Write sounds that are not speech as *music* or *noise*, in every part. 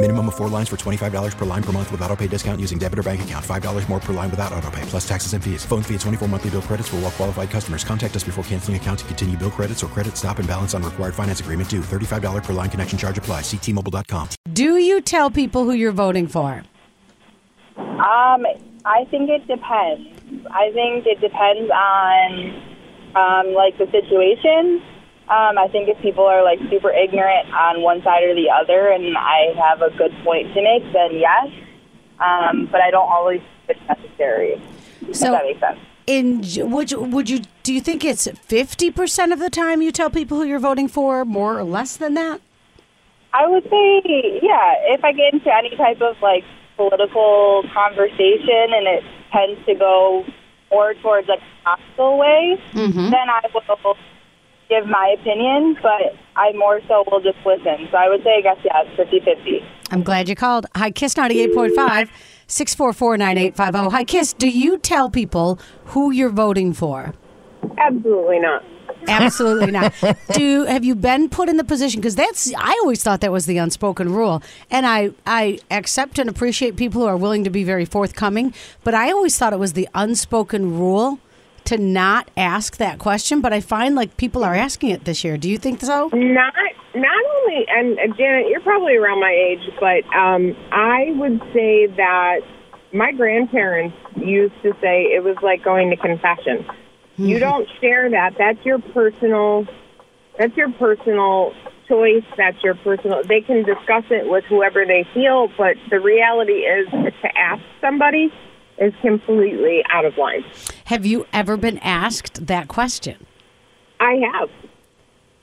Minimum of four lines for $25 per line per month with auto pay discount using debit or bank account. $5 more per line without auto pay, plus taxes and fees. Phone fee at 24 monthly bill credits for all well qualified customers. Contact us before canceling account to continue bill credits or credit stop and balance on required finance agreement due. $35 per line connection charge apply. Ctmobile.com. Do you tell people who you're voting for? Um, I think it depends. I think it depends on um, like the situation. Um, I think if people are like super ignorant on one side or the other, and I have a good point to make, then yes. Um, but I don't always think it's necessary. So- that makes sense. In would you, would you do you think it's 50% of the time you tell people who you're voting for, more or less than that? I would say, yeah, if I get into any type of like political conversation and it tends to go more towards like a hostile way, then I will give my opinion, but I more so will just listen. So I would say, I guess, yeah, it's 50 50. I'm glad you called. Hi, Kiss 98.5 644 9850. Hi, Kiss. Do you tell people who you're voting for? Absolutely not. Absolutely not. *laughs* Do have you been put in the position because that's I always thought that was the unspoken rule, and I I accept and appreciate people who are willing to be very forthcoming, but I always thought it was the unspoken rule to not ask that question. But I find like people are asking it this year. Do you think so? Not not only, and uh, Janet, you're probably around my age, but um, I would say that my grandparents used to say it was like going to confession. You don't share that. That's your personal. That's your personal choice. That's your personal. They can discuss it with whoever they feel, but the reality is to ask somebody is completely out of line. Have you ever been asked that question? I have.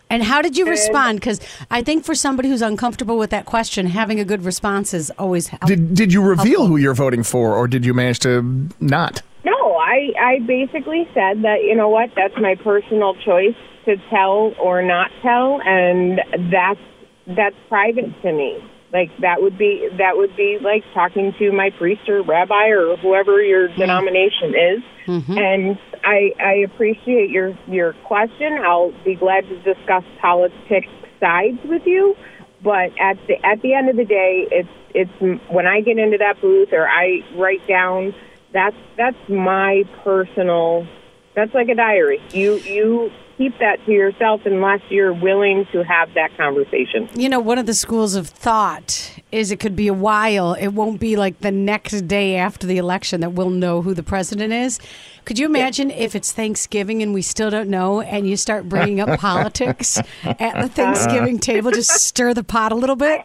And how did you respond? Because I think for somebody who's uncomfortable with that question, having a good response is always helpful. Did did you reveal who you're voting for, or did you manage to not? No, I I basically said that you know what that's my personal choice to tell or not tell, and that's that's private to me. Like that would be that would be like talking to my priest or rabbi or whoever your hmm. denomination is. Mm-hmm. And I I appreciate your your question. I'll be glad to discuss politics sides with you. But at the at the end of the day, it's it's when I get into that booth or I write down that's that's my personal that's like a diary you you keep that to yourself unless you're willing to have that conversation You know, one of the schools of thought is it could be a while. It won't be like the next day after the election that we'll know who the president is. Could you imagine if it's Thanksgiving and we still don't know and you start bringing up *laughs* politics at the Thanksgiving uh-huh. table? Just stir the pot a little bit?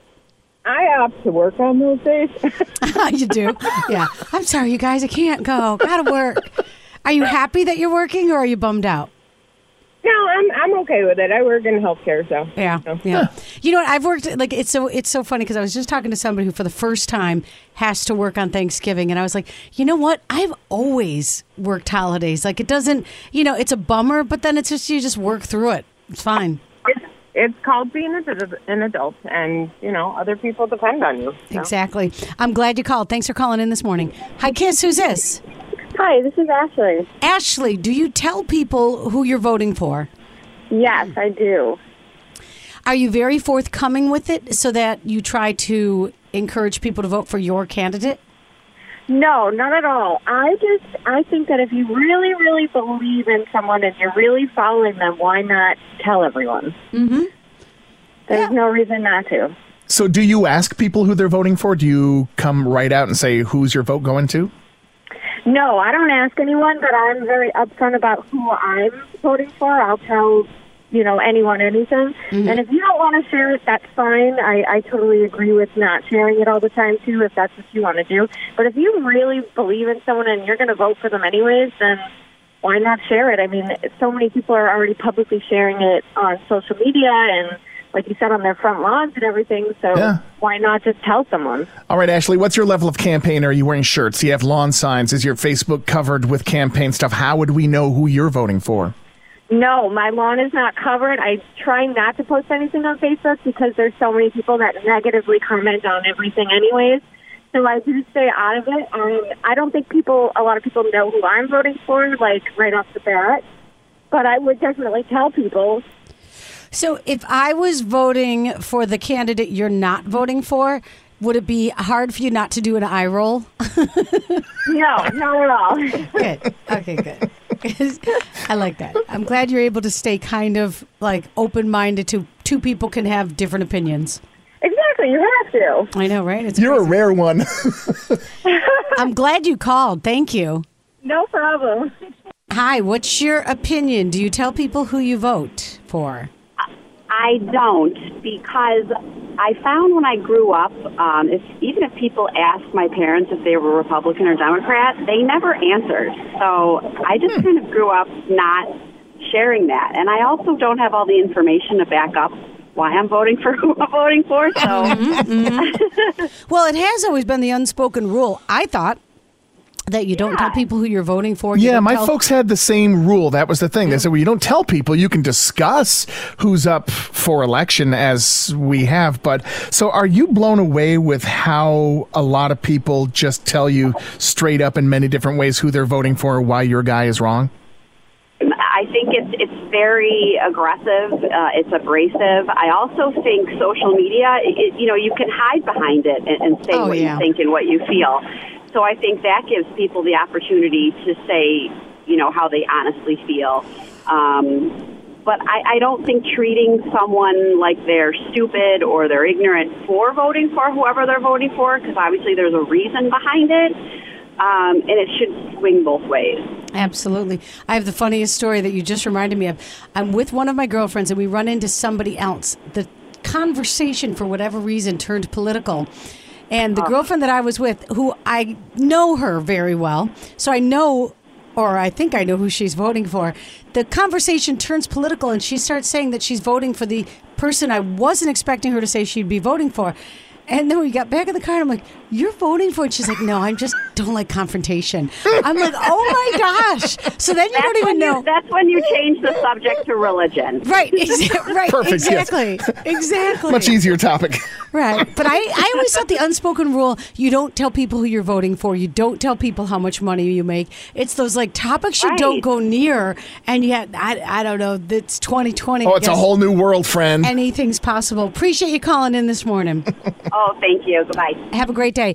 i opt to work on those days *laughs* you do? Yeah. I'm sorry, you guys. I can't go. Gotta work. Are you happy that you're working or are you bummed out? No i'm i'm okay with it i work in healthcare so Yeah, yeah. You know what? I've worked like it's so it's so funny because I was just talking to somebody who for the first time has to work on Thanksgiving, and I was like, you know what? I've always worked holidays. Like it doesn't, you know, it's a bummer, but then it's just you just work through it. It's fine. it's it's called being an an adult and you know other people depend on you so. Exactly. I'm glad you called. Thanks for calling in this morning. Hi, Kiss. Who's this? Hi, this is Ashley. Ashley. Do you tell people who you're voting for? Yes, I do. Are you very forthcoming with it so that you try to encourage people to vote for your candidate? No, not at all. I just I think that if you really, really believe in someone and you're really following them, why not tell everyone? Mm-hmm. There's no reason not to. So, do you ask people who they're voting for? Do you come right out and say who's your vote going to? No, I don't ask anyone, but I'm very upfront about who I'm voting for. I'll tell, you know, anyone anything. Mm-hmm. And if you don't want to share it, that's fine. I, I totally agree with not sharing it all the time, too, if that's what you want to do. But if you really believe in someone and you're going to vote for them anyways, then why not share it? I mean, so many people are already publicly sharing it on social media and, like you said, on their front lawns and everything. So Yeah. why not just tell someone? All right, Ashley, what's your level of campaign? Are you wearing shirts? Do you have lawn signs? Is your Facebook covered with campaign stuff? How would we know who you're voting for? No, my lawn is not covered. I try not to post anything on Facebook because there's so many people that negatively comment on everything anyways. So I do stay out of it. Um, I don't think people, a lot of people know who I'm voting for, like right off the bat. But I would definitely tell people. So if I was voting for the candidate you're not voting for, would it be hard for you not to do an eye roll? *laughs* No, not at all. *laughs* good. Okay, good. I like that. I'm glad you're able to stay kind of like open minded to two people can have different opinions. Exactly, you have to. I know, right? It's You're a rare one. *laughs* I'm glad you called. Thank you. No problem. Hi, what's your opinion? Do you tell people who you vote for? I don't because I found when I grew up, um, if even if people asked my parents if they were Republican or Democrat, they never answered. So I just hmm. kind of grew up not sharing that, and I also don't have all the information to back up why I'm voting for *laughs* who I'm voting for. So mm-hmm, mm-hmm. *laughs* Well, it has always been the unspoken rule. I thought that you don't tell people who you're voting for. You Yeah, my tell- folks had the same rule. That was the thing. They said, well, you don't tell people. You can discuss who's up for election as we have. But so are you blown away with how a lot of people just tell you straight up in many different ways who they're voting for or why your guy is wrong? I think it's it's very aggressive. Uh, it's abrasive. I also think social media, it, you know, you can hide behind it and, and say Oh, what yeah. you think and what you feel. So I think that gives people the opportunity to say, you know, how they honestly feel. Um, but I, I don't think treating someone like they're stupid or they're ignorant for voting for whoever they're voting for, because obviously there's a reason behind it, um, and it should swing both ways. Absolutely. I have the funniest story that you just reminded me of. I'm with one of my girlfriends and we run into somebody else. The conversation, for whatever reason, turned political. And the ah. girlfriend that I was with, who I know her very well, so I know, or I think I know who she's voting for, the conversation turns political and she starts saying that she's voting for the person I wasn't expecting her to say she'd be voting for. And then we got back in the car, and I'm like, "You're voting for it?" She's like, "No, I just don't like confrontation." I'm like, "Oh my gosh!" So then you That's don't even when know. You, that's when you change the subject to religion. Right, exa- right, *laughs* Perfect, yes. exactly, exactly. Much easier topic. Right, but I, I always thought the unspoken rule: you don't tell people who you're voting for. You don't tell people how much money you make. It's those like topics you don't go near, and yet I, I don't know. It's 2020. Oh, it's a whole new world, friend. Anything's possible. Appreciate you calling in this morning. *laughs* Oh, thank you. Goodbye. Have a great day.